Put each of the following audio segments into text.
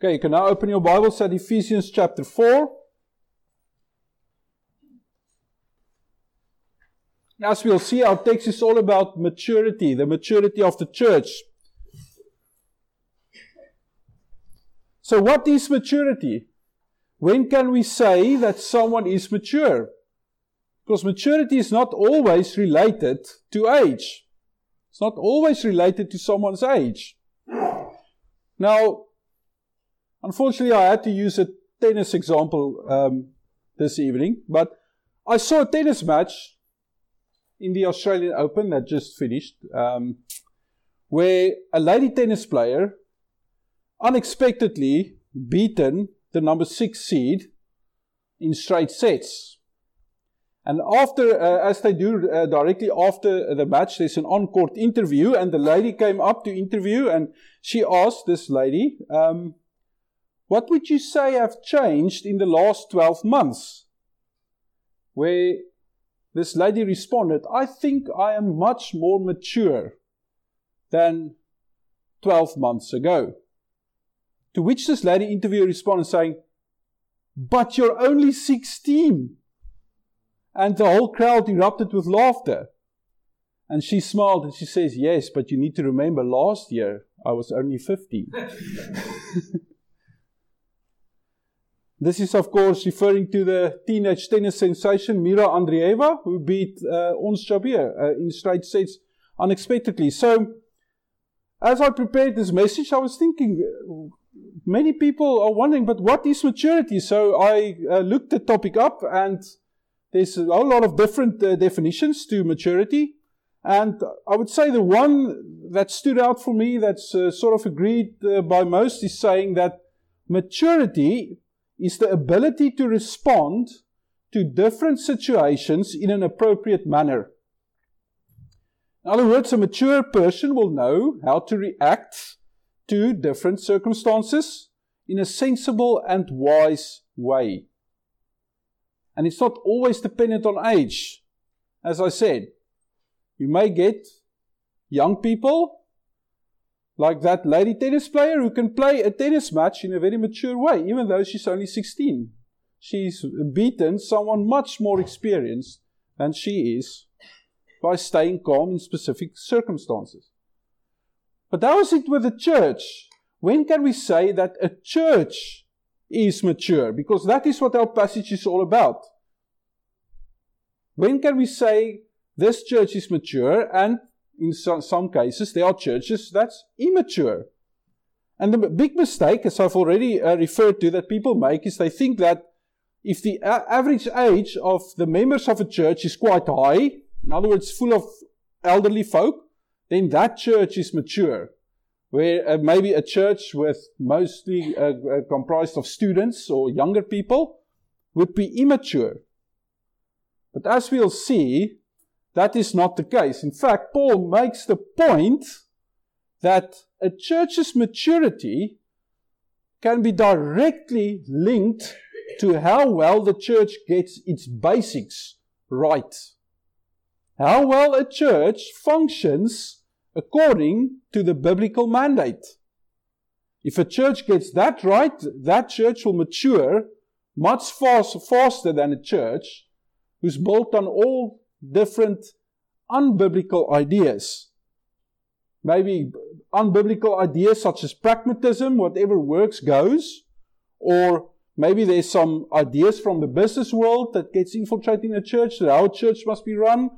Okay, you can now open your Bibles at Ephesians chapter 4. As we'll see, our text is all about maturity, the maturity of the church. So, what is maturity? When can we say that someone is mature? Because maturity is not always related to age. It's not always related to someone's age. Now, unfortunately, I had to use a tennis example um, this evening, but I saw a tennis match in the Australian Open that just finished, um, where a lady tennis player unexpectedly beaten the number six seed in straight sets. And after, uh, as they do uh, directly after the match, there's an on-court interview, and the lady came up to interview, and she asked this lady, um, "What would you say have changed in the last 12 months?" Where this lady responded, "I think I am much more mature than 12 months ago." To which this lady interviewer responded saying, "But you're only 16." And the whole crowd erupted with laughter. And she smiled and she says, Yes, but you need to remember last year I was only 15. this is, of course, referring to the teenage tennis sensation Mira Andreeva, who beat uh, Ons Jabeur uh, in straight sets unexpectedly. So, as I prepared this message, I was thinking, many people are wondering, but what is maturity? So I uh, looked the topic up and there's a whole lot of different uh, definitions to maturity. And I would say the one that stood out for me, that's uh, sort of agreed uh, by most, is saying that maturity is the ability to respond to different situations in an appropriate manner. In other words, a mature person will know how to react to different circumstances in a sensible and wise way. And it's not always dependent on age. As I said, you may get young people like that lady tennis player who can play a tennis match in a very mature way, even though she's only 16. She's beaten someone much more experienced than she is by staying calm in specific circumstances. But how is it with the church? When can we say that a church is mature because that is what our passage is all about. When can we say this church is mature and in some, some cases there are churches that's immature? And the big mistake, as I've already uh, referred to, that people make is they think that if the a- average age of the members of a church is quite high, in other words, full of elderly folk, then that church is mature where uh, maybe a church with mostly uh, uh, comprised of students or younger people would be immature. But as we'll see, that is not the case. In fact, Paul makes the point that a church's maturity can be directly linked to how well the church gets its basics right. How well a church functions according to the biblical mandate. If a church gets that right, that church will mature much fast, faster than a church who's built on all different unbiblical ideas. Maybe unbiblical ideas such as pragmatism, whatever works goes, or maybe there's some ideas from the business world that gets infiltrated in a church that our church must be run,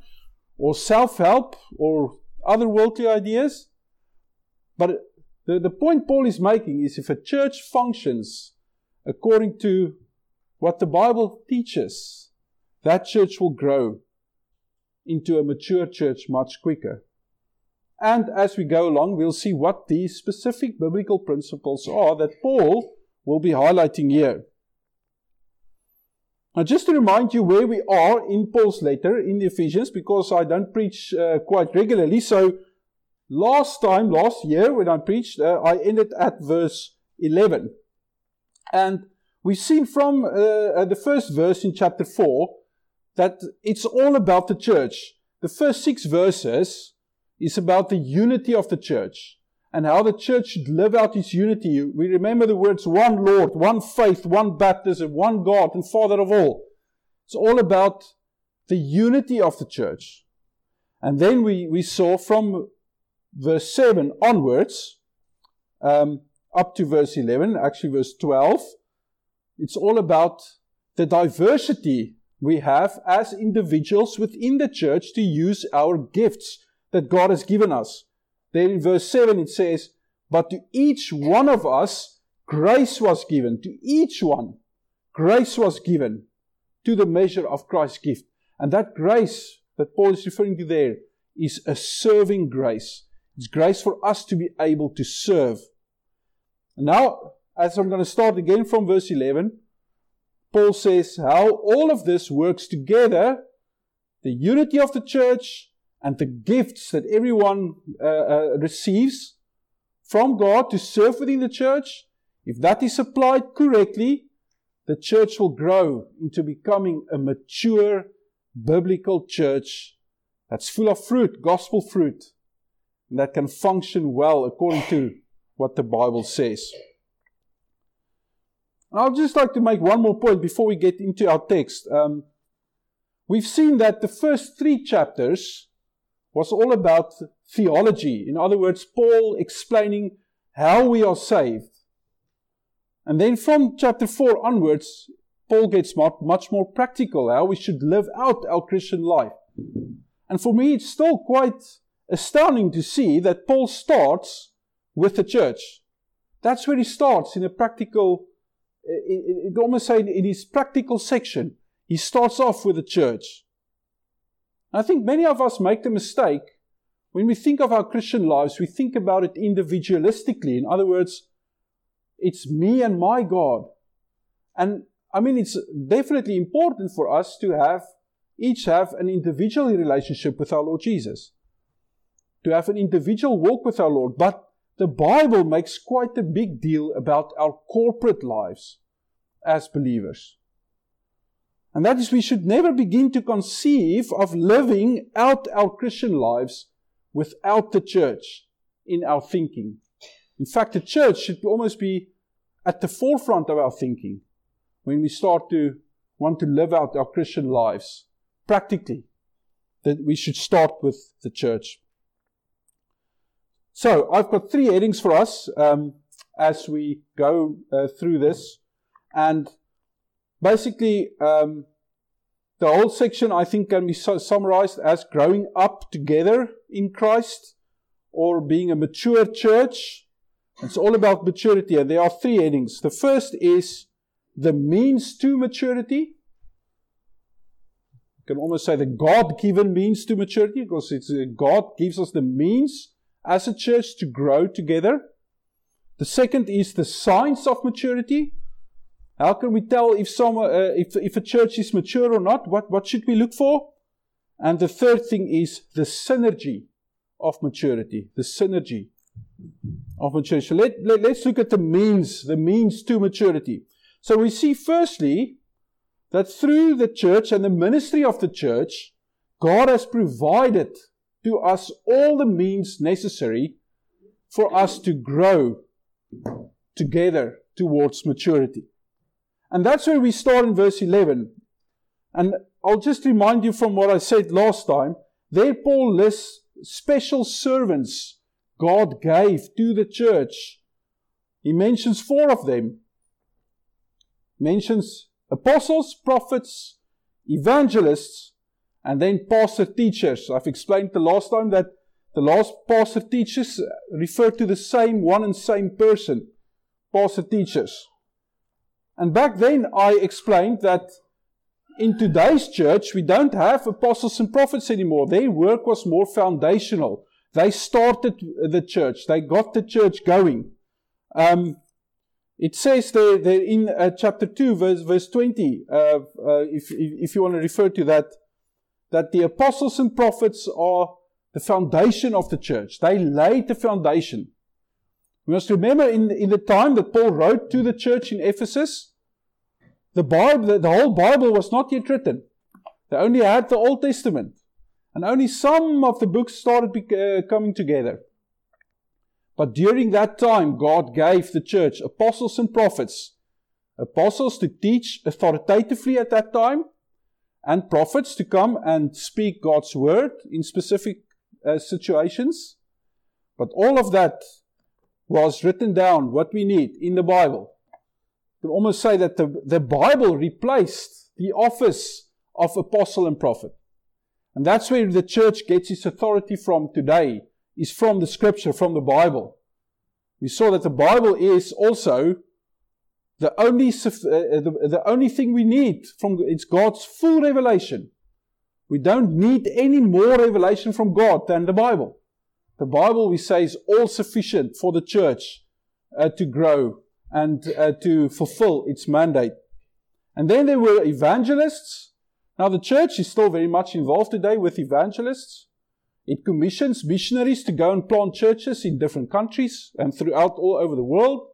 or self-help, or other worldly ideas. But the, the point Paul is making is if a church functions according to what the Bible teaches, that church will grow into a mature church much quicker. And as we go along, we'll see what these specific biblical principles are that Paul will be highlighting here. Now, just to remind you where we are in Paul's letter in the Ephesians, because I don't preach uh, quite regularly. So, last time, last year, when I preached, uh, I ended at verse 11. And we've seen from uh, uh the first verse in chapter 4 that it's all about the church. The first six verses is about the unity of the church. and how the church should live out its unity. We remember the words one Lord, one faith, one baptism, one God and Father of all. It's all about the unity of the church. And then we, we saw from verse 7 onwards, um, up to verse 11, actually verse 12, it's all about the diversity we have as individuals within the church to use our gifts that God has given us. Then in verse 7 it says, But to each one of us grace was given. To each one grace was given to the measure of Christ's gift. And that grace that Paul is referring to there is a serving grace. It's grace for us to be able to serve. Now, as I'm going to start again from verse 11, Paul says how all of this works together the unity of the church and the gifts that everyone uh, uh, receives from God to serve within the church. If that is applied correctly, the church will grow into becoming a mature biblical church that's full of fruit, gospel fruit, and that can function well according to what the Bible says. I'd just like to make one more point before we get into our text. Um, we've seen that the first three chapters was all about theology. In other words, Paul explaining how we are saved. And then from chapter 4 onwards, Paul gets much more practical, how we should live out our Christian life. And for me, it's still quite astounding to see that Paul starts with the church. That's where he starts in a practical Uh, it, it almost say in his practical section, he starts off with the church. I think many of us make the mistake when we think of our Christian lives, we think about it individualistically. In other words, it's me and my God. And I mean, it's definitely important for us to have, each have an individual relationship with our Lord Jesus. To have an individual walk with our Lord. But the Bible makes quite a big deal about our corporate lives as believers. And that is, we should never begin to conceive of living out our Christian lives without the church in our thinking. In fact, the church should almost be at the forefront of our thinking when we start to want to live out our Christian lives practically. That we should start with the church. So I've got three headings for us um, as we go uh, through this. And basically, um, the whole section I think can be so summarized as growing up together in Christ or being a mature church. It's all about maturity, and there are three headings. The first is the means to maturity. You can almost say the God given means to maturity because it's uh, God gives us the means as a church to grow together. The second is the signs of maturity. How can we tell if, some, uh, if, if a church is mature or not? What, what should we look for? And the third thing is the synergy of maturity. The synergy of maturity. So let, let, let's look at the means, the means to maturity. So we see firstly that through the church and the ministry of the church, God has provided to us all the means necessary for us to grow together towards maturity. And that's where we start in verse 11. And I'll just remind you from what I said last time. There, Paul lists special servants God gave to the church. He mentions four of them. He mentions apostles, prophets, evangelists, and then pastor teachers. I've explained the last time that the last pastor teachers refer to the same one and same person, pastor teachers. And back then I explained that in today's church we don't have apostles and prophets anymore. Their work was more foundational. They started the church. They got the church going. Um, it says there, there in uh, chapter 2, verse, verse 20, uh, uh, if, if you want to refer to that, that the apostles and prophets are the foundation of the church. They laid the foundation. We must remember in, in the time that Paul wrote to the church in Ephesus, the Bible, the, the whole Bible was not yet written. They only had the Old Testament. And only some of the books started be, uh, coming together. But during that time, God gave the church apostles and prophets. Apostles to teach authoritatively at that time, and prophets to come and speak God's word in specific uh, situations. But all of that was written down, what we need in the Bible. You almost say that the, the Bible replaced the office of apostle and prophet. And that's where the church gets its authority from today, is from the scripture, from the Bible. We saw that the Bible is also the only, uh, the, the only thing we need from it's God's full revelation. We don't need any more revelation from God than the Bible. The Bible, we say, is all sufficient for the church uh, to grow and uh, to fulfill its mandate. And then there were evangelists now, the church is still very much involved today with evangelists. It commissions missionaries to go and plant churches in different countries and throughout all over the world.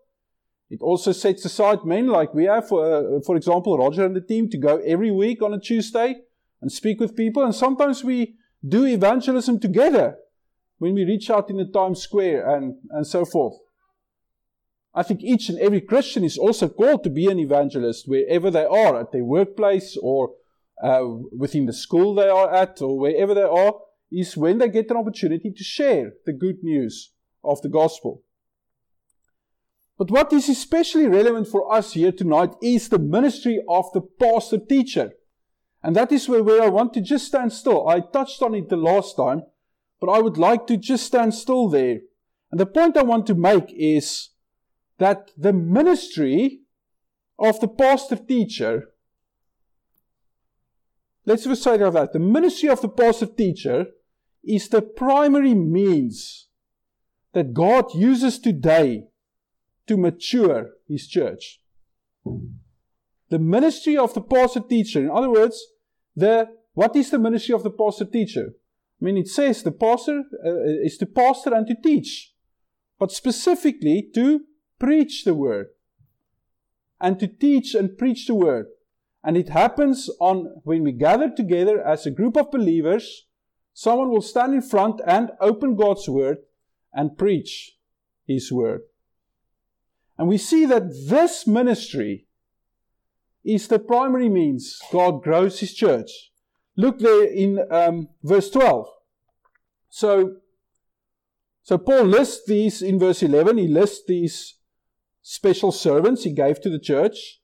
It also sets aside men like we have, for, uh, for example, Roger and the team to go every week on a Tuesday and speak with people. And sometimes we do evangelism together when we reach out in the Times Square and, and so forth. I think each and every Christian is also called to be an evangelist wherever they are, at their workplace or uh, within the school they are at or wherever they are, is when they get an opportunity to share the good news of the gospel. But what is especially relevant for us here tonight is the ministry of the pastor teacher. And that is where, where I want to just stand still. I touched on it the last time, but I would like to just stand still there. And the point I want to make is that the ministry of the pastor teacher Let's say that. The ministry of the pastor teacher is the primary means that God uses today to mature his church. The ministry of the pastor teacher, in other words, the what is the ministry of the pastor teacher? I mean, it says the pastor uh, is to pastor and to teach, but specifically to preach the word and to teach and preach the word. And it happens on when we gather together as a group of believers, someone will stand in front and open God's word and preach his word. And we see that this ministry is the primary means God grows his church. Look there in um, verse 12. So, so Paul lists these in verse 11. He lists these special servants he gave to the church.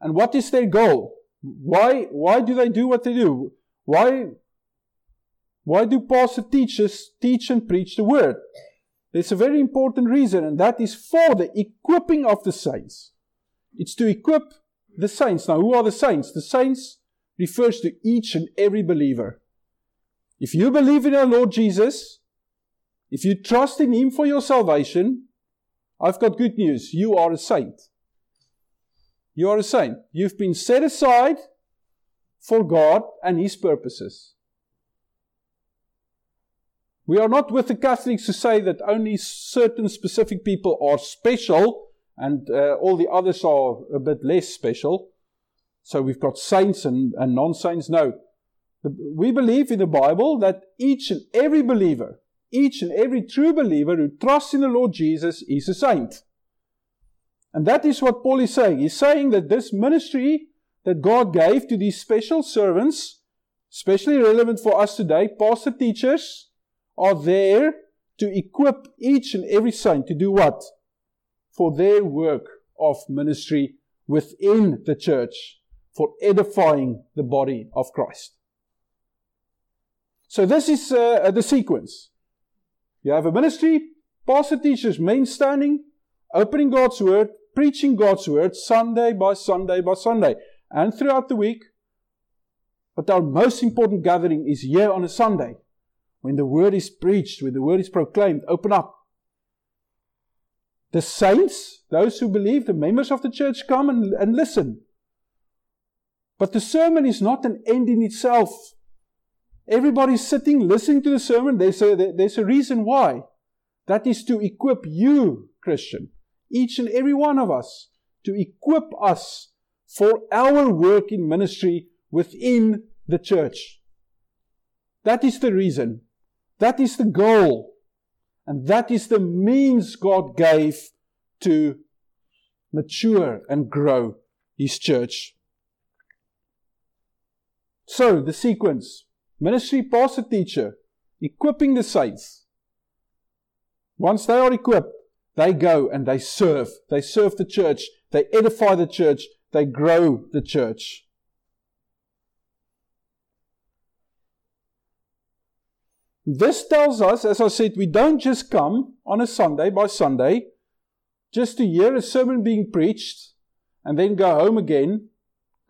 And what is their goal? Why, why do they do what they do? Why, why do pastor teachers teach and preach the word? There's a very important reason, and that is for the equipping of the saints. It's to equip the saints. Now, who are the saints? The saints refers to each and every believer. If you believe in our Lord Jesus, if you trust in Him for your salvation, I've got good news. You are a saint. You are a saint. You've been set aside for God and His purposes. We are not with the Catholics who say that only certain specific people are special and uh, all the others are a bit less special. So we've got saints and, and non saints. No. We believe in the Bible that each and every believer, each and every true believer who trusts in the Lord Jesus is a saint. And that is what Paul is saying. He's saying that this ministry that God gave to these special servants, especially relevant for us today, pastor teachers, are there to equip each and every saint to do what? For their work of ministry within the church, for edifying the body of Christ. So this is uh, the sequence. You have a ministry, pastor teachers, main standing, opening God's Word, preaching God's Word Sunday by Sunday by Sunday, and throughout the week. But our most important gathering is here on a Sunday, when the Word is preached, when the Word is proclaimed. Open up. The saints, those who believe, the members of the church come and, and listen. But the sermon is not an end in itself. Everybody's sitting, listening to the sermon. There's a, there's a reason why. That is to equip you, Christian, each and every one of us, to equip us for our work in ministry within the church. That is the reason. That is the goal. And that is the means God gave to mature and grow His church. So, the sequence ministry, pastor, teacher, equipping the saints. Once they are equipped, they go and they serve. They serve the church. They edify the church. They grow the church. This tells us, as I said, we don't just come on a Sunday by Sunday just to hear a sermon being preached and then go home again,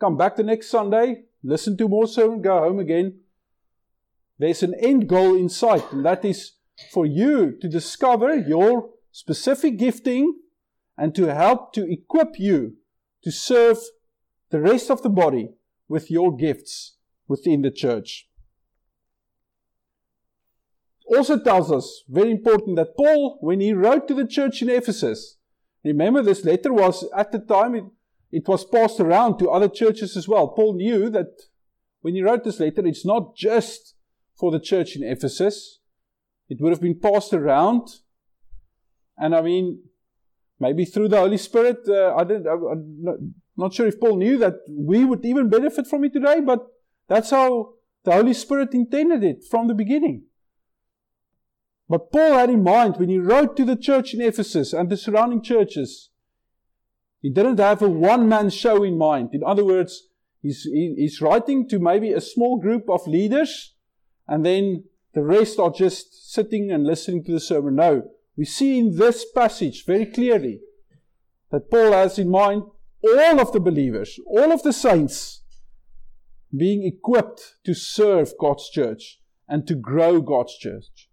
come back the next Sunday, listen to more sermon, go home again. There's an end goal in sight, and that is for you to discover your specific gifting and to help to equip you to serve the rest of the body with your gifts within the church also tells us, very important, that Paul, when he wrote to the church in Ephesus, remember this letter was, at the time, it, it was passed around to other churches as well. Paul knew that when he wrote this letter, it's not just for the church in Ephesus. It would have been passed around. And I mean, maybe through the Holy Spirit, uh, I don't, I'm not sure if Paul knew that we would even benefit from it today, but that's how the Holy Spirit intended it from the beginning. But Paul had in mind when he wrote to the church in Ephesus and the surrounding churches, he didn't have a one man show in mind. In other words, he's, he's writing to maybe a small group of leaders and then the rest are just sitting and listening to the sermon. No, we see in this passage very clearly that Paul has in mind all of the believers, all of the saints being equipped to serve God's church and to grow God's church.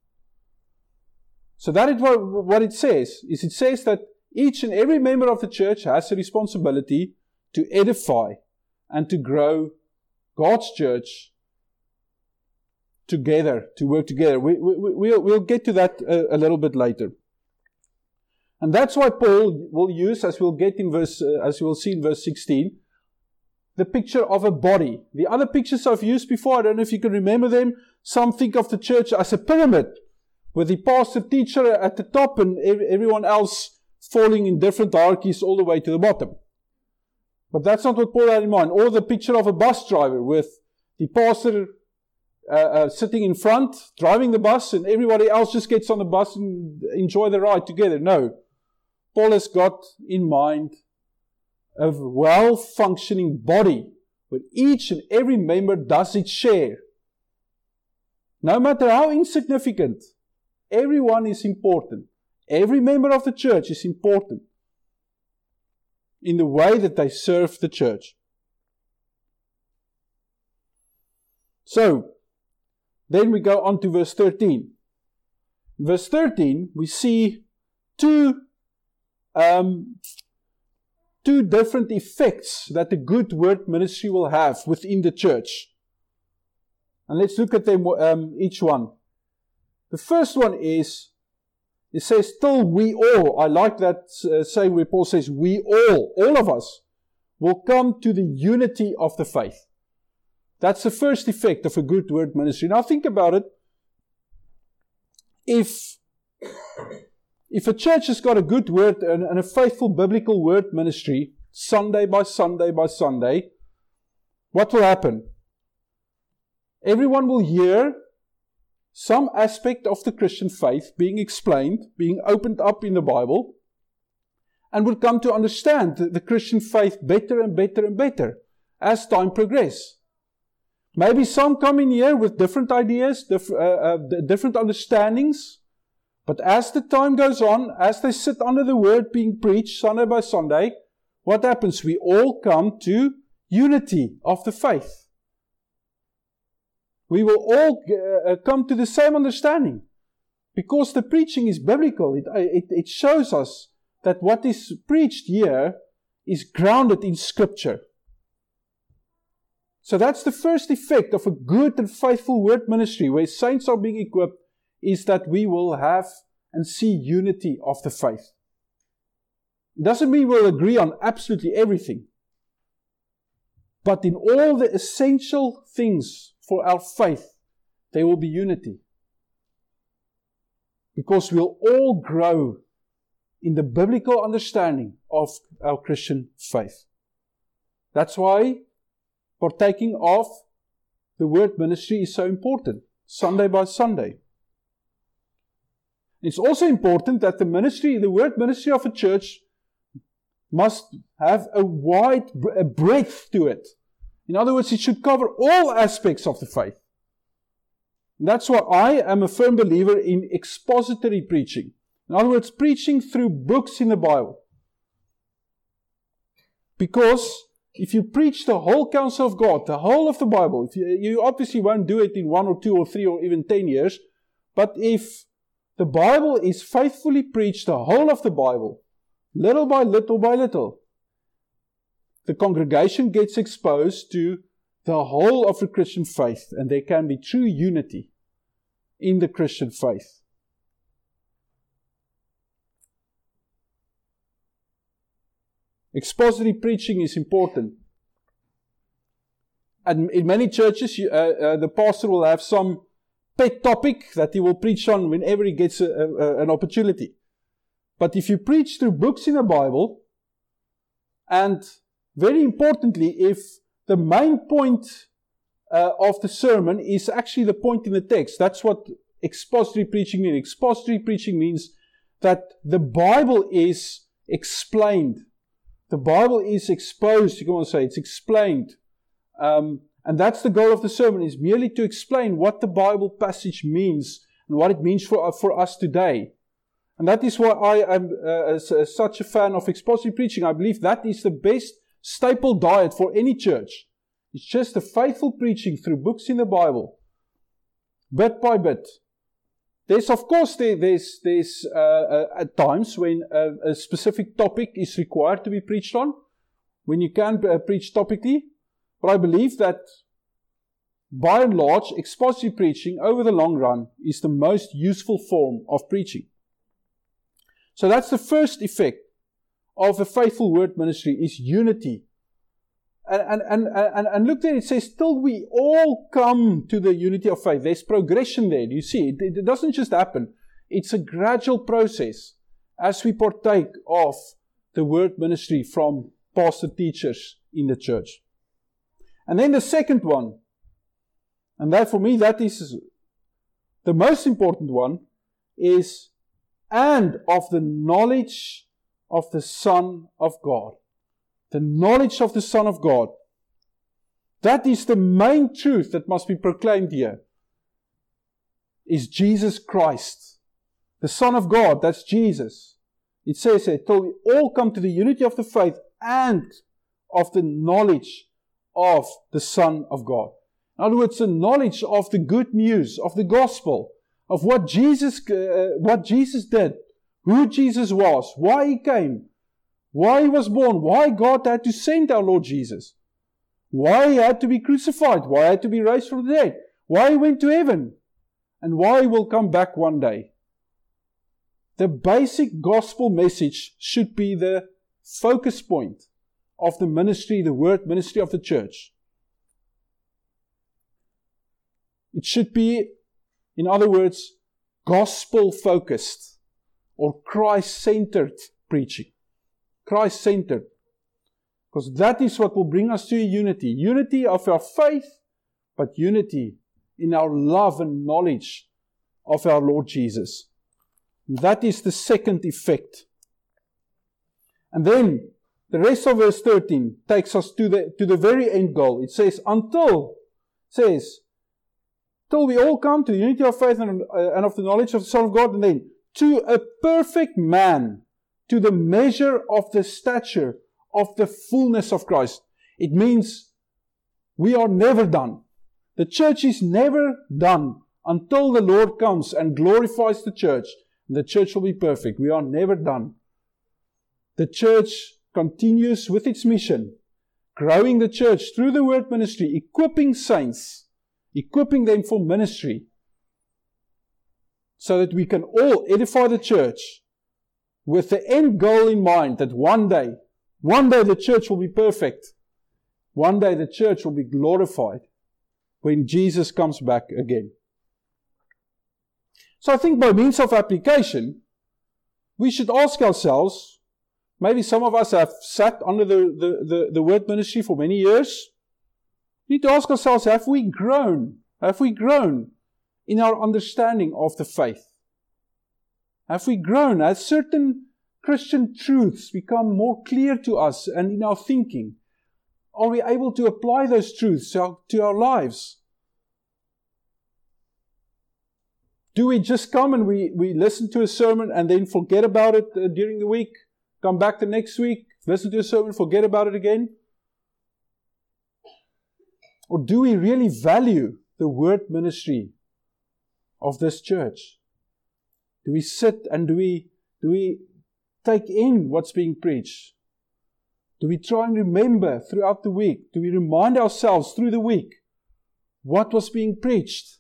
So that is what, what it says, is it says that each and every member of the church has a responsibility to edify and to grow God's church together, to work together. We, we, we'll, we'll get to that a, a, little bit later. And that's why Paul will use, as we'll get in verse, uh, as we'll see in verse 16, the picture of a body. The other pictures I've used before, I don't know if you can remember them. Some think of the church as a pyramid with the pastor teacher at the top and everyone else falling in different hierarchies all the way to the bottom. But that's not what Paul had in mind. Or the picture of a bus driver with the pastor uh, uh, sitting in front, driving the bus, and everybody else just gets on the bus and enjoy the ride together. No. Paul has got in mind a well functioning body where each and every member does its share. No matter how insignificant Everyone is important. Every member of the church is important in the way that they serve the church. So, then we go on to verse 13. In verse 13, we see two, um, two different effects that the good word ministry will have within the church. And let's look at them um, each one. The first one is, it says, till we all, I like that uh, saying where Paul says, we all, all of us, will come to the unity of the faith. That's the first effect of a good word ministry. Now think about it. If, if a church has got a good word and, and a faithful biblical word ministry, Sunday by Sunday by Sunday, what will happen? Everyone will hear some aspect of the Christian faith being explained, being opened up in the Bible, and would come to understand the Christian faith better and better and better as time progresses. Maybe some come in here with different ideas, diff- uh, uh, different understandings, but as the time goes on, as they sit under the word being preached Sunday by Sunday, what happens? We all come to unity of the faith we will all uh, uh, come to the same understanding. Because the preaching is biblical. It, uh, it, it shows us that what is preached here is grounded in Scripture. So that's the first effect of a good and faithful word ministry where saints are being equipped is that we will have and see unity of the faith. It doesn't mean we'll agree on absolutely everything. But in all the essential things for our faith, there will be unity. because we'll all grow in the biblical understanding of our Christian faith. That's why partaking of the word ministry is so important, Sunday by Sunday. It's also important that the ministry, the word ministry of a church, must have a wide a breadth to it. In other words, it should cover all aspects of the faith. That's why I am a firm believer in expository preaching. In other words, preaching through books in the Bible. Because if you preach the whole counsel of God, the whole of the Bible, you, you obviously won't do it in one or two or three or even ten years, but if the Bible is faithfully preached, the whole of the Bible, little by little by little, the congregation gets exposed to the whole of the Christian faith, and there can be true unity in the Christian faith. Expository preaching is important. And in many churches, you, uh, uh, the pastor will have some pet topic that he will preach on whenever he gets a, a, an opportunity. But if you preach through books in the Bible, and very importantly, if the main point uh, of the sermon is actually the point in the text, that's what expository preaching means. Expository preaching means that the Bible is explained the Bible is exposed, you can say, it's explained. Um, and that's the goal of the sermon, is merely to explain what the Bible passage means and what it means for, uh, for us today. And that is why I am uh, such a fan of expository preaching. I believe that is the best staple diet for any church. It's just the faithful preaching through books in the Bible, bit by bit, there's, of course, there, there's, there's uh, uh, at times when a, a, specific topic is required to be preached on, when you can uh, preach topically. But I believe that by and large, expository preaching over the long run is the most useful form of preaching. So that's the first effect of a faithful word ministry is unity and, and, and, and look there, it says, till we all come to the unity of faith. There's progression there. Do you see? It, it doesn't just happen. It's a gradual process as we partake of the word ministry from pastor teachers in the church. And then the second one, and that for me, that is the most important one, is and of the knowledge of the Son of God the knowledge of the Son of God. That is the main truth that must be proclaimed here. Is Jesus Christ, the Son of God, that's Jesus. It says here, till we all come to the unity of the faith and of the knowledge of the Son of God. In other words, the knowledge of the good news, of the gospel, of what Jesus, uh, what Jesus did, who Jesus was, why he came, why he was born, why God had to send our Lord Jesus, why he had to be crucified, why he had to be raised from the dead, why he went to heaven, and why he will come back one day. The basic gospel message should be the focus point of the ministry, the word ministry of the church. It should be, in other words, gospel focused or Christ centered preaching. Christ centered. Because that is what will bring us to unity. Unity of our faith, but unity in our love and knowledge of our Lord Jesus. That is the second effect. And then the rest of verse 13 takes us to the, to the very end goal. It says, until, says, till we all come to the unity of faith and, uh, and of the knowledge of the Son of God, and then to a perfect man, to the measure of the stature of the fullness of Christ. It means we are never done. The church is never done until the Lord comes and glorifies the church. The church will be perfect. We are never done. The church continues with its mission, growing the church through the word ministry, equipping saints, equipping them for ministry, so that we can all edify the church with the end goal in mind that one day, one day the church will be perfect. One day the church will be glorified when Jesus comes back again. So I think by means of application, we should ask ourselves, maybe some of us have sat under the, the, the, the word ministry for many years. We need to ask ourselves, have we grown? Have we grown in our understanding of the faith? Have we grown? Has certain Christian truths become more clear to us and in our thinking? Are we able to apply those truths to our, to our lives? Do we just come and we, we listen to a sermon and then forget about it uh, during the week? Come back the next week, listen to a sermon, forget about it again? Or do we really value the word ministry of this church? Do we sit and do we, do we take in what's being preached? Do we try and remember throughout the week? Do we remind ourselves through the week what was being preached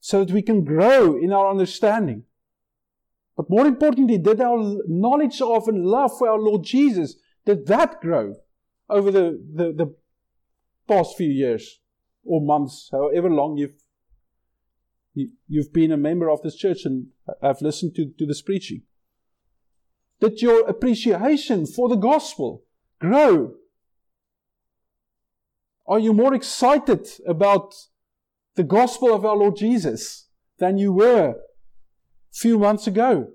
so that we can grow in our understanding? But more importantly, did our knowledge of and love for our Lord Jesus, did that grow over the, the, the past few years or months, however long you've you, have been a member of this church and I've listened to, to this preaching. Did your appreciation for the gospel grow? Are you more excited about the gospel of our Lord Jesus than you were a few months ago?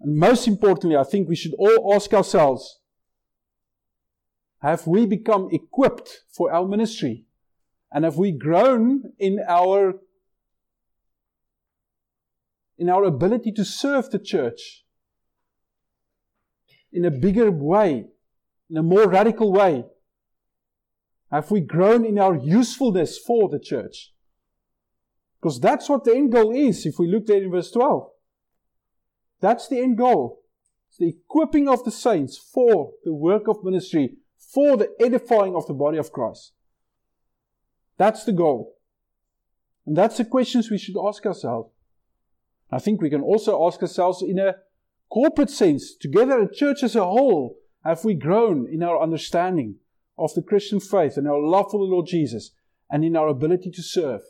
And most importantly, I think we should all ask ourselves have we become equipped for our ministry? And have we grown in our in our ability to serve the church in a bigger way, in a more radical way? Have we grown in our usefulness for the church? Because that's what the end goal is, if we look there in verse 12. That's the end goal. It's the equipping of the saints for the work of ministry, for the edifying of the body of Christ. That's the goal. And that's the questions we should ask ourselves. I think we can also ask ourselves in a corporate sense, together a church as a whole, have we grown in our understanding of the Christian faith and our love for the Lord Jesus and in our ability to serve?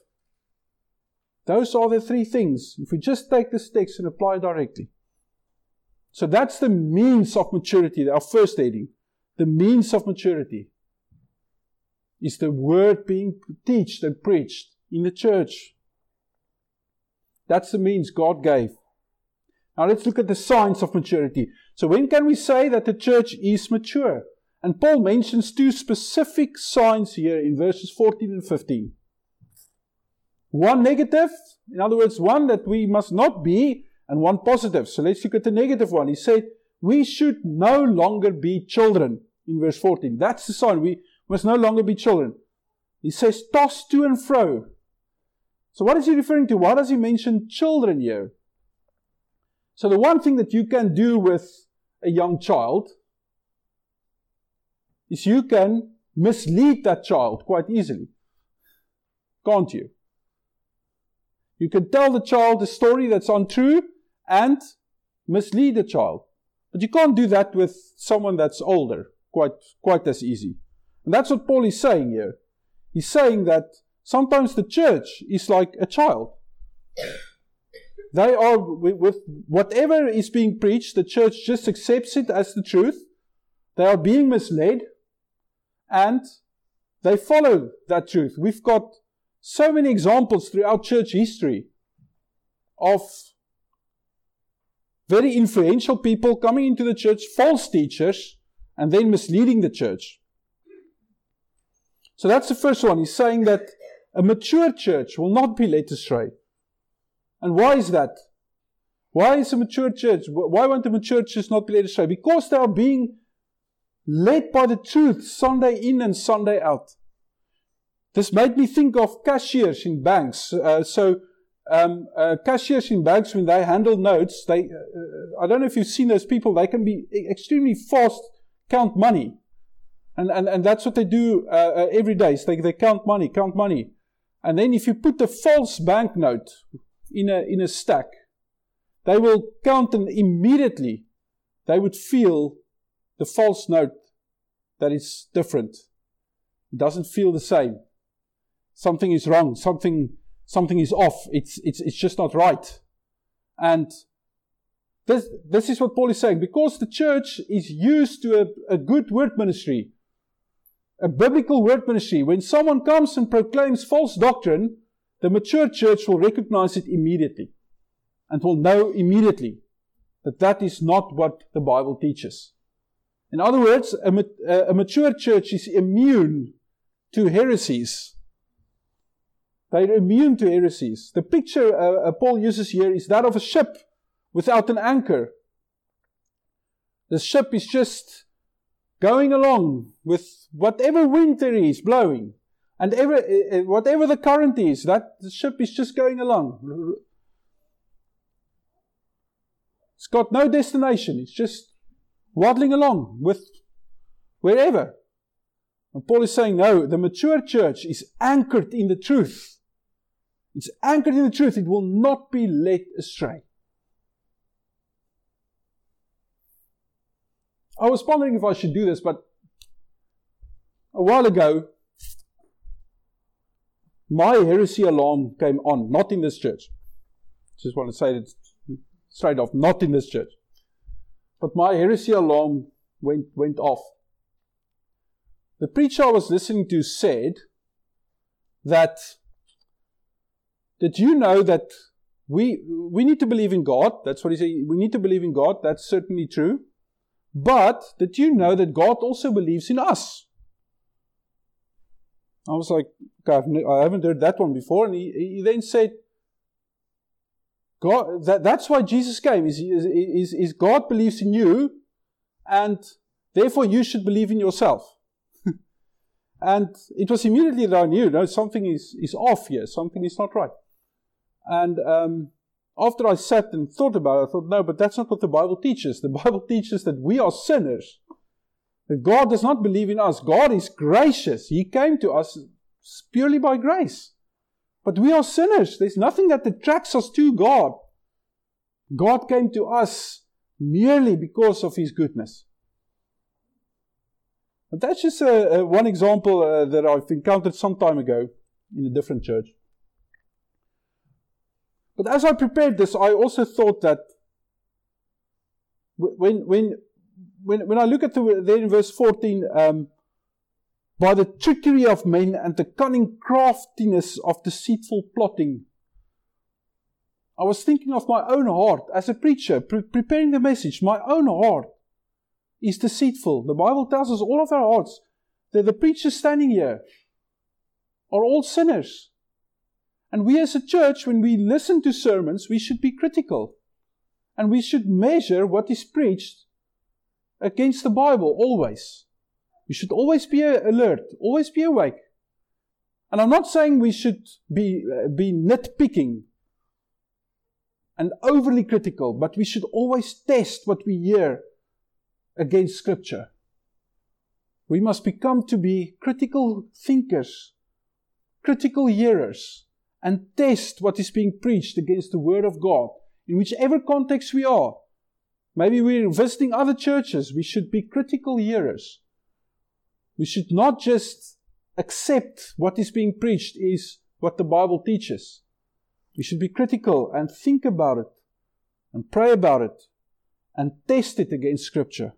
Those are the three things. If we just take this text and apply directly. So that's the means of maturity, our first heading. The means of maturity is the word being taught and preached in the church. That's the means God gave. Now let's look at the signs of maturity. So when can we say that the church is mature? And Paul mentions two specific signs here in verses 14 and 15. One negative, in other words, one that we must not be, and one positive. So let's look at the negative one. He said, we should no longer be children in verse 14. That's the sign. We, must no longer be children. He says, tossed to and fro. So, what is he referring to? Why does he mention children here? So, the one thing that you can do with a young child is you can mislead that child quite easily. Can't you? You can tell the child a story that's untrue and mislead the child. But you can't do that with someone that's older quite, quite as easy. And that's what Paul is saying here. He's saying that sometimes the church is like a child. They are, with whatever is being preached, the church just accepts it as the truth. They are being misled and they follow that truth. We've got so many examples throughout church history of very influential people coming into the church, false teachers, and then misleading the church. So that's the first one. He's saying that a mature church will not be led astray. And why is that? Why is a mature church? Why won't the mature church not be led astray? Because they are being led by the truth Sunday in and Sunday out. This made me think of cashiers in banks. Uh, so, um, uh, cashiers in banks, when they handle notes, they, uh, I don't know if you've seen those people, they can be extremely fast, count money. And, and, and that's what they do uh, uh, every day. So they, they count money, count money. And then if you put a false banknote in a, in a stack, they will count and immediately they would feel the false note that is different. It doesn't feel the same. Something is wrong. Something something is off. It's, it's, it's just not right. And this, this is what Paul is saying. Because the church is used to a, a good word ministry, a biblical word ministry, when someone comes and proclaims false doctrine, the mature church will recognize it immediately and will know immediately that that is not what the Bible teaches. In other words, a, a mature church is immune to heresies. They're immune to heresies. The picture uh, uh, Paul uses here is that of a ship without an anchor. The ship is just going along with whatever wind there is blowing. And uh, uh, whatever the current is, that ship is just going along. It's got no destination. It's just waddling along with wherever. And Paul is saying, no, the mature church is anchored in the truth. It's anchored in the truth. It will not be led astray. I was pondering if I should do this, but a while ago, my heresy alarm came on, not in this church. Just want to say it straight off, not in this church. But my heresy alarm went, went off. The preacher I was listening to said that, did you know that we, we need to believe in God? That's what he said. We need to believe in God. That's certainly true. But did you know that God also believes in us? I was like, I haven't heard that one before. And he, he then said, God, that, that's why Jesus came, is, is, is God believes in you, and therefore you should believe in yourself. and it was immediately that I knew, no, something is, is off here, something is not right. And um, after I sat and thought about it, I thought, no, but that's not what the Bible teaches. The Bible teaches that we are sinners. That God does not believe in us. God is gracious. He came to us purely by grace. But we are sinners. There's nothing that attracts us to God. God came to us merely because of His goodness. But that's just a, a one example uh, that I've encountered some time ago in a different church. But as I prepared this, I also thought that when when when when I look at the there in verse 14, um, by the trickery of men and the cunning craftiness of deceitful plotting. I was thinking of my own heart as a preacher, pre- preparing the message. My own heart is deceitful. The Bible tells us all of our hearts that the preachers standing here are all sinners. And we as a church, when we listen to sermons, we should be critical. And we should measure what is preached against the Bible always. We should always be alert, always be awake. And I'm not saying we should be, uh, be nitpicking and overly critical, but we should always test what we hear against Scripture. We must become to be critical thinkers, critical hearers, and test what is being preached against the Word of God in whichever context we are. Maybe we're visiting other churches. We should be critical hearers we should not just accept what is being preached is what the Bible teaches. We should be critical and think about it and pray about it and test it against Scripture.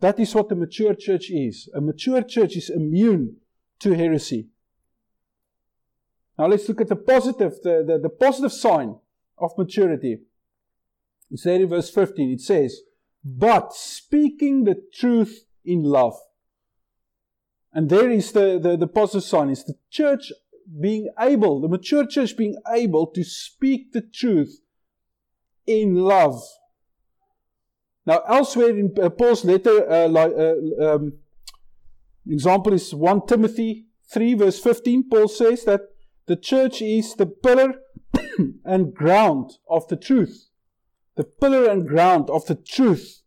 That is what the mature church is. A mature church is immune to heresy. Now let's look at the positive, the, the, the positive sign of maturity. It's there in verse 15. It says, But speaking the truth in love. And there is the, the, the positive sign is the church being able, the mature church being able to speak the truth in love. Now, elsewhere in uh, Paul's letter, uh, like, uh, um, example is 1 Timothy 3, verse 15. Paul says that the church is the pillar and ground of the truth. The pillar and ground of the truth.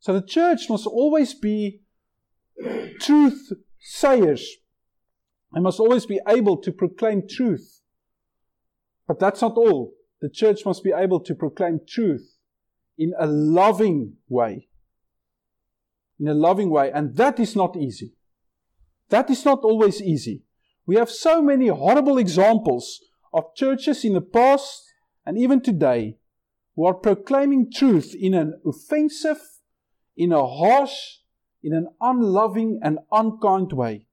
So the church must always be truth sayers. They must always be able to proclaim truth. But that's not all. The church must be able to proclaim truth in a loving way. In a loving way. And that is not easy. That is not always easy. We have so many horrible examples of churches in the past and even today who are proclaiming truth in an offensive, in a harsh, in an unloving and unkind way.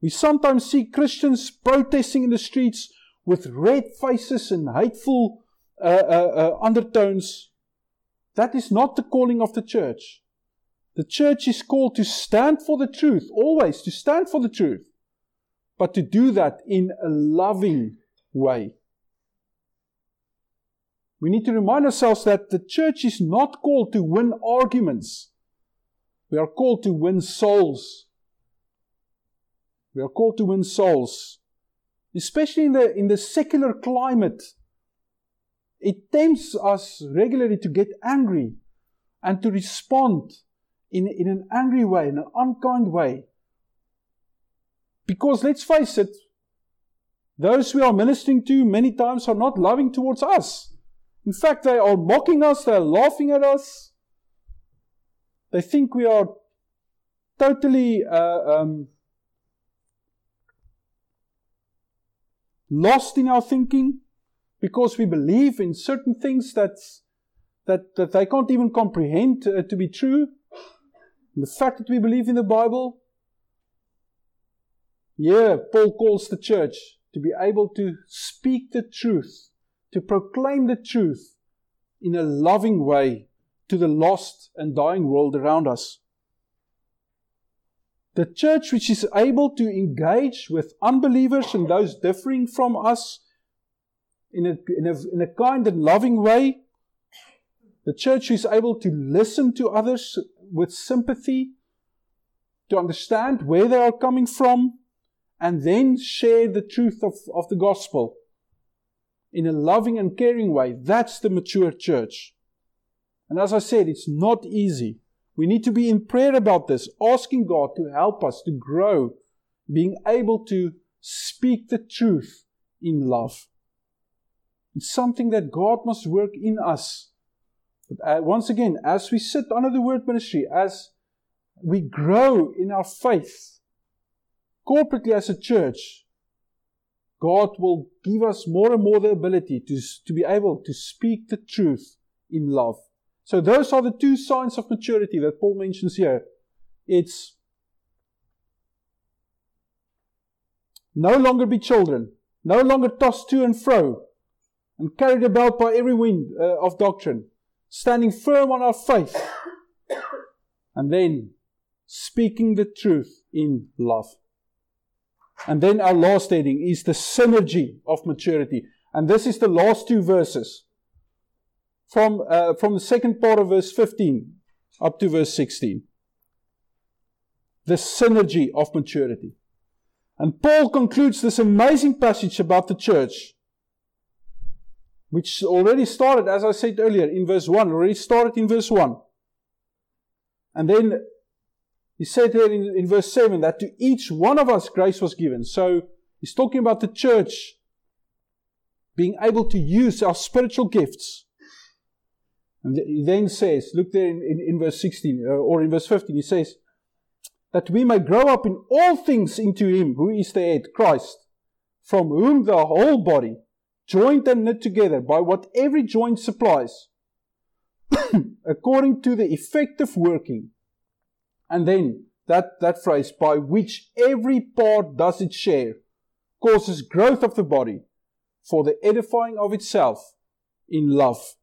We sometimes see Christians protesting in the streets with red faces and hateful uh, uh, uh, undertones. That is not the calling of the church. The church is called to stand for the truth, always to stand for the truth, but to do that in a loving way. We need to remind ourselves that the church is not called to win arguments. We are called to win souls. We are called to win souls. Especially in the, in the secular climate, it tempts us regularly to get angry and to respond in, in an angry way, in an unkind way. Because let's face it, those we are ministering to many times are not loving towards us. In fact, they are mocking us, they are laughing at us. They think we are totally uh, um, lost in our thinking because we believe in certain things that, that, that they can't even comprehend uh, to be true. And the fact that we believe in the Bible. Yeah, Paul calls the church to be able to speak the truth to proclaim the truth in a loving way to the lost and dying world around us. The church which is able to engage with unbelievers and those differing from us in a, in a, in a kind and loving way. The church is able to listen to others with sympathy, to understand where they are coming from, and then share the truth of, of the gospel in a loving and caring way. That's the mature church. And as I said, it's not easy. We need to be in prayer about this, asking God to help us to grow, being able to speak the truth in love. It's something that God must work in us. But uh, once again, as we sit under the word ministry, as we grow in our faith, corporately as a church, God will give us more and more the ability to, to be able to speak the truth in love. So those are the two signs of maturity that Paul mentions here. It's no longer be children, no longer tossed to and fro and carried about by every wind uh, of doctrine, standing firm on our faith, and then speaking the truth in love. And then our last heading is the synergy of maturity. And this is the last two verses. From, uh, from the second part of verse 15 up to verse 16. The synergy of maturity. And Paul concludes this amazing passage about the church, which already started, as I said earlier, in verse 1, already started in verse 1. And then he said there in, in verse 7 that to each one of us grace was given. So he's talking about the church being able to use our spiritual gifts. And he then says, look there in, in, in verse 16 uh, or in verse 15, he says, that we may grow up in all things into him who is the head, Christ, from whom the whole body, joined and knit together by what every joint supplies, according to the effective working and then that, that phrase, by which every part does its share, causes growth of the body for the edifying of itself in love.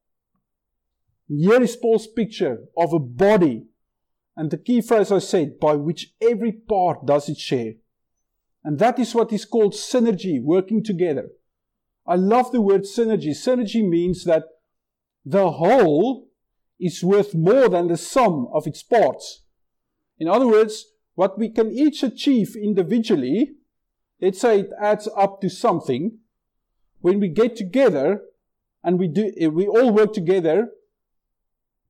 Here is Paul's picture of a body. And the key phrase I said, by which every part does its share. And that is what is called synergy, working together. I love the word synergy. Synergy means that the whole is worth more than the sum of its parts. In other words, what we can each achieve individually, let's say it adds up to something, when we get together and we do, eh, we all work together,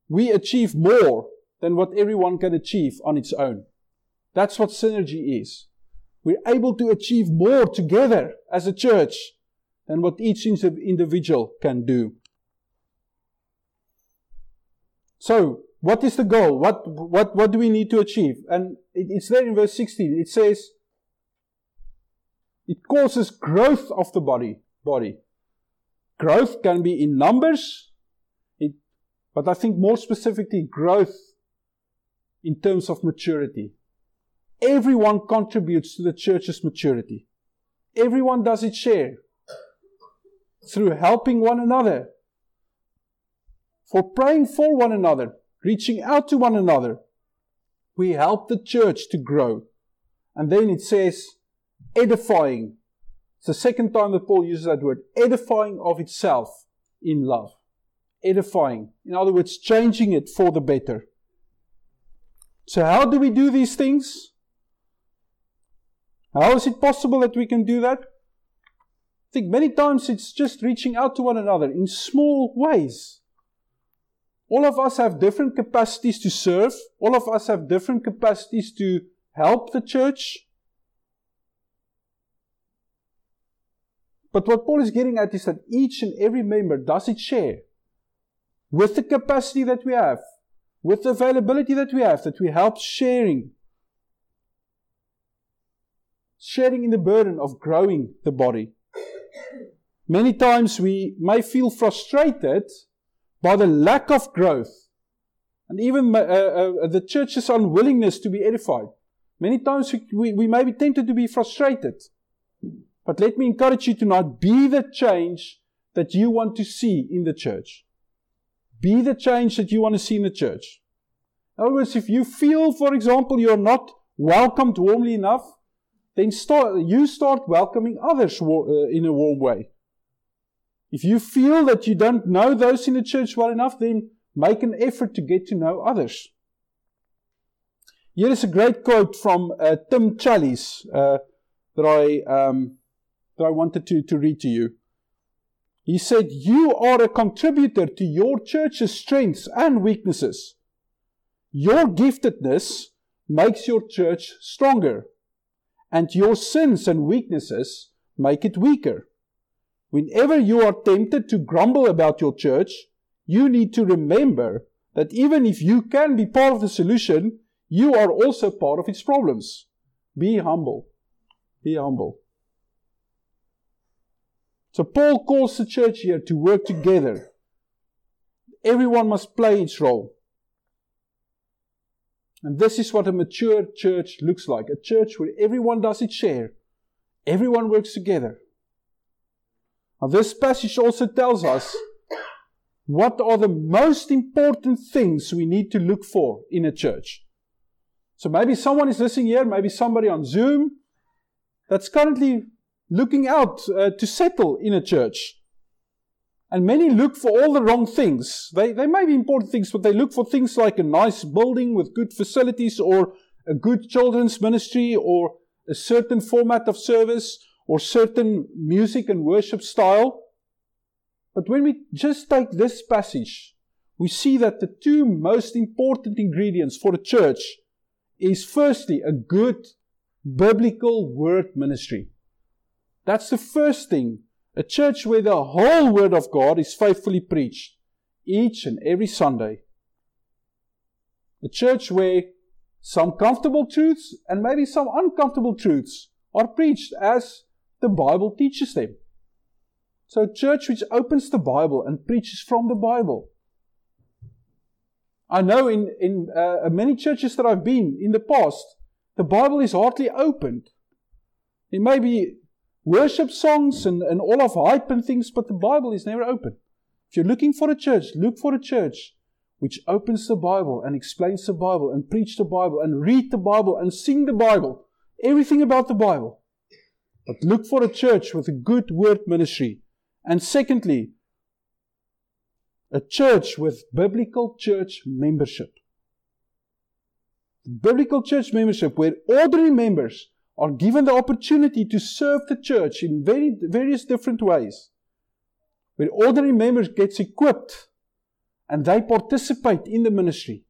we achieve more than what everyone can achieve on its own. That's what synergy is. We're able to achieve more together as a church than what each individual can do. So, what is the goal? What, what, what do we need to achieve? And it, it's there in verse 16. It says, It causes growth of the body. Body. Growth can be in numbers, it, but I think more specifically, growth in terms of maturity. Everyone contributes to the church's maturity. Everyone does its share through helping one another, for praying for one another, reaching out to one another. We help the church to grow. And then it says, edifying. It's the second time that Paul uses that word, edifying of itself in love. Edifying. In other words, changing it for the better. So, how do we do these things? How is it possible that we can do that? I think many times it's just reaching out to one another in small ways. All of us have different capacities to serve. All of us have different capacities to help the church. But what Paul is getting at is that each and every member does its share with the capacity that we have, with the availability that we have, that we help sharing. Sharing in the burden of growing the body. Many times we may feel frustrated by the lack of growth and even uh, uh, the church's unwillingness to be edified. Many times we, we, we may be tempted to be frustrated. But let me encourage you tonight be the change that you want to see in the church. Be the change that you want to see in the church. In other words, if you feel, for example, you're not welcomed warmly enough, then start, you start welcoming others uh, in a warm way. If you feel that you don't know those in the church well enough, then make an effort to get to know others. Here is a great quote from uh, Tim Challies uh, that I um, that I wanted to, to read to you. He said, You are a contributor to your church's strengths and weaknesses. Your giftedness makes your church stronger, and your sins and weaknesses make it weaker. Whenever you are tempted to grumble about your church, you need to remember that even if you can be part of the solution, you are also part of its problems. Be humble. Be humble. So Paul calls the church here to work together. Everyone must play its role. And this is what a mature church looks like a church where everyone does its share, everyone works together. Now, this passage also tells us what are the most important things we need to look for in a church. So maybe someone is listening here, maybe somebody on Zoom that's currently looking out uh, to settle in a church. And many look for all the wrong things. They, they may be important things, but they look for things like a nice building with good facilities or a good children's ministry or a certain format of service or certain music and worship style. But when we just take this passage, we see that the two most important ingredients for a church is firstly a good biblical word ministry. That's the first thing. A church where the whole Word of God is faithfully preached each and every Sunday. A church where some comfortable truths and maybe some uncomfortable truths are preached as the Bible teaches them. So, a church which opens the Bible and preaches from the Bible. I know in, in uh, many churches that I've been in the past, the Bible is hardly opened. It may be worship songs and, and all of hype and things, but the Bible is never open. If you're looking for a church, look for a church which opens the Bible and explains the Bible and preach the Bible and read the Bible and sing the Bible. Everything about the Bible. But look for a church with a good word ministry. And secondly, a church with biblical church membership. Biblical church membership where ordinary members are given the opportunity to serve the church in very, various different ways. Where ordinary members gets equipped and they participate in the ministry.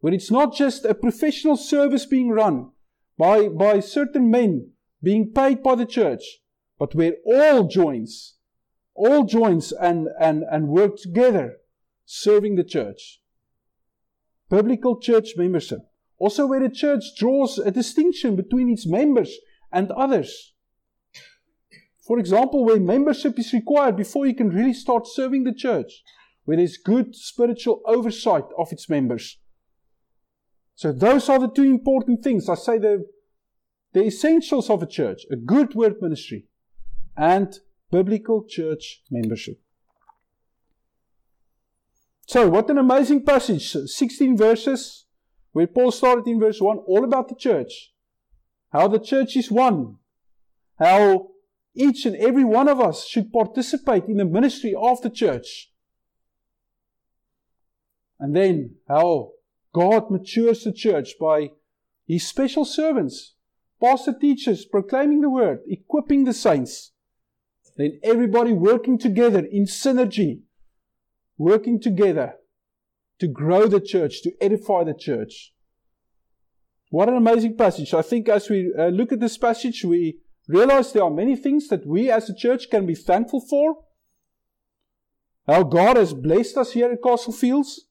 Where it's not just a professional service being run by, by certain men being paid by the church, but where all joins, all joins and, and, and work together serving the church. Biblical church membership. Also, where the church draws a distinction between its members and others. For example, where membership is required before you can really start serving the church, where there's good spiritual oversight of its members. So those are the two important things. I say the, the essentials of a church, a good word ministry and biblical church membership. So, what an amazing passage. 16 verses, where Paul started in verse 1, all about the church. How the church is one. How each and every one of us should participate in the ministry of the church. And then how God matures the church by his special servants, pastor teachers, proclaiming the word, equipping the saints. Then everybody working together in synergy, working together to grow the church, to edify the church. What an amazing passage. I think as we uh, look at this passage, we realize there are many things that we as a church can be thankful for. How God has blessed us here at Castle Fields.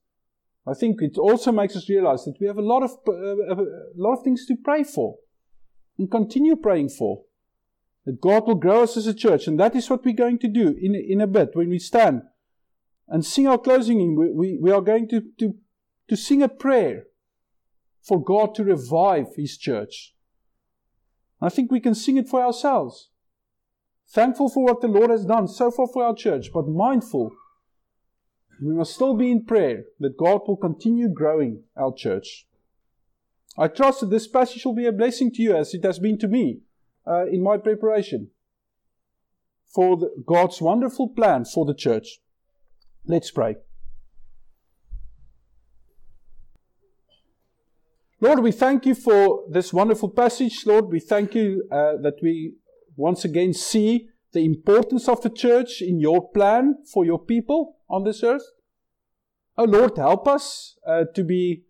I think it also makes us realize that we have a lot of uh, uh, a lot of things to pray for and continue praying for. That God will grow us as a church, and that is what we're going to do in in a bit when we stand and sing our closing hymn. We, we, we are going to, to to sing a prayer for God to revive His church. I think we can sing it for ourselves. Thankful for what the Lord has done so far for our church, but mindful we must still be in prayer that God will continue growing our church. I trust that this passage will be a blessing to you as it has been to me uh, in my preparation for the, God's wonderful plan for the church. Let's pray. Lord, we thank you for this wonderful passage. Lord, we thank you uh, that we once again see the importance of the church in your plan for your people on this earth. Oh Lord, help us uh, to be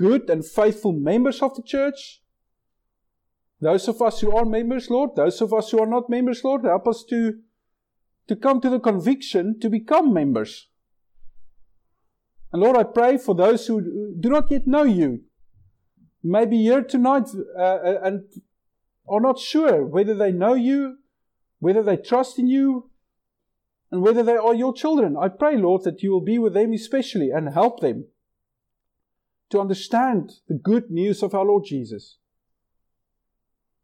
good and faithful members of the church. Those of us who are members, Lord, those of us who are not members, Lord, help us to, to come to the conviction to become members. And Lord, I pray for those who do not yet know you, maybe here tonight uh, uh and are not sure whether they know you whether they trust in you, and whether they are your children. I pray, Lord, that you will be with them especially and help them to understand the good news of our Lord Jesus.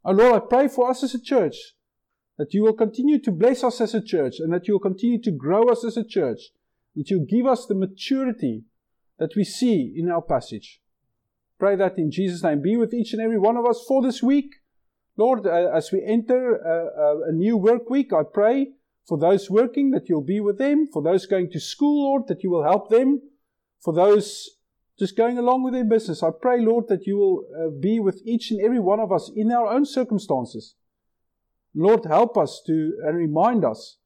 Oh Lord, I pray for us as a church that you will continue to bless us as a church and that you will continue to grow us as a church, that you give us the maturity that we see in our passage. Pray that in Jesus' name. Be with each and every one of us for this week. Lord, uh, as we enter a, a, a new work week, I pray for those working that you'll be with them. For those going to school, Lord, that you will help them. For those just going along with their business, I pray, Lord, that you will uh, be with each and every one of us in our own circumstances. Lord, help us to and remind us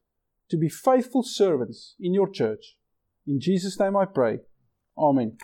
to be faithful servants in your church. In Jesus' name I pray. Amen.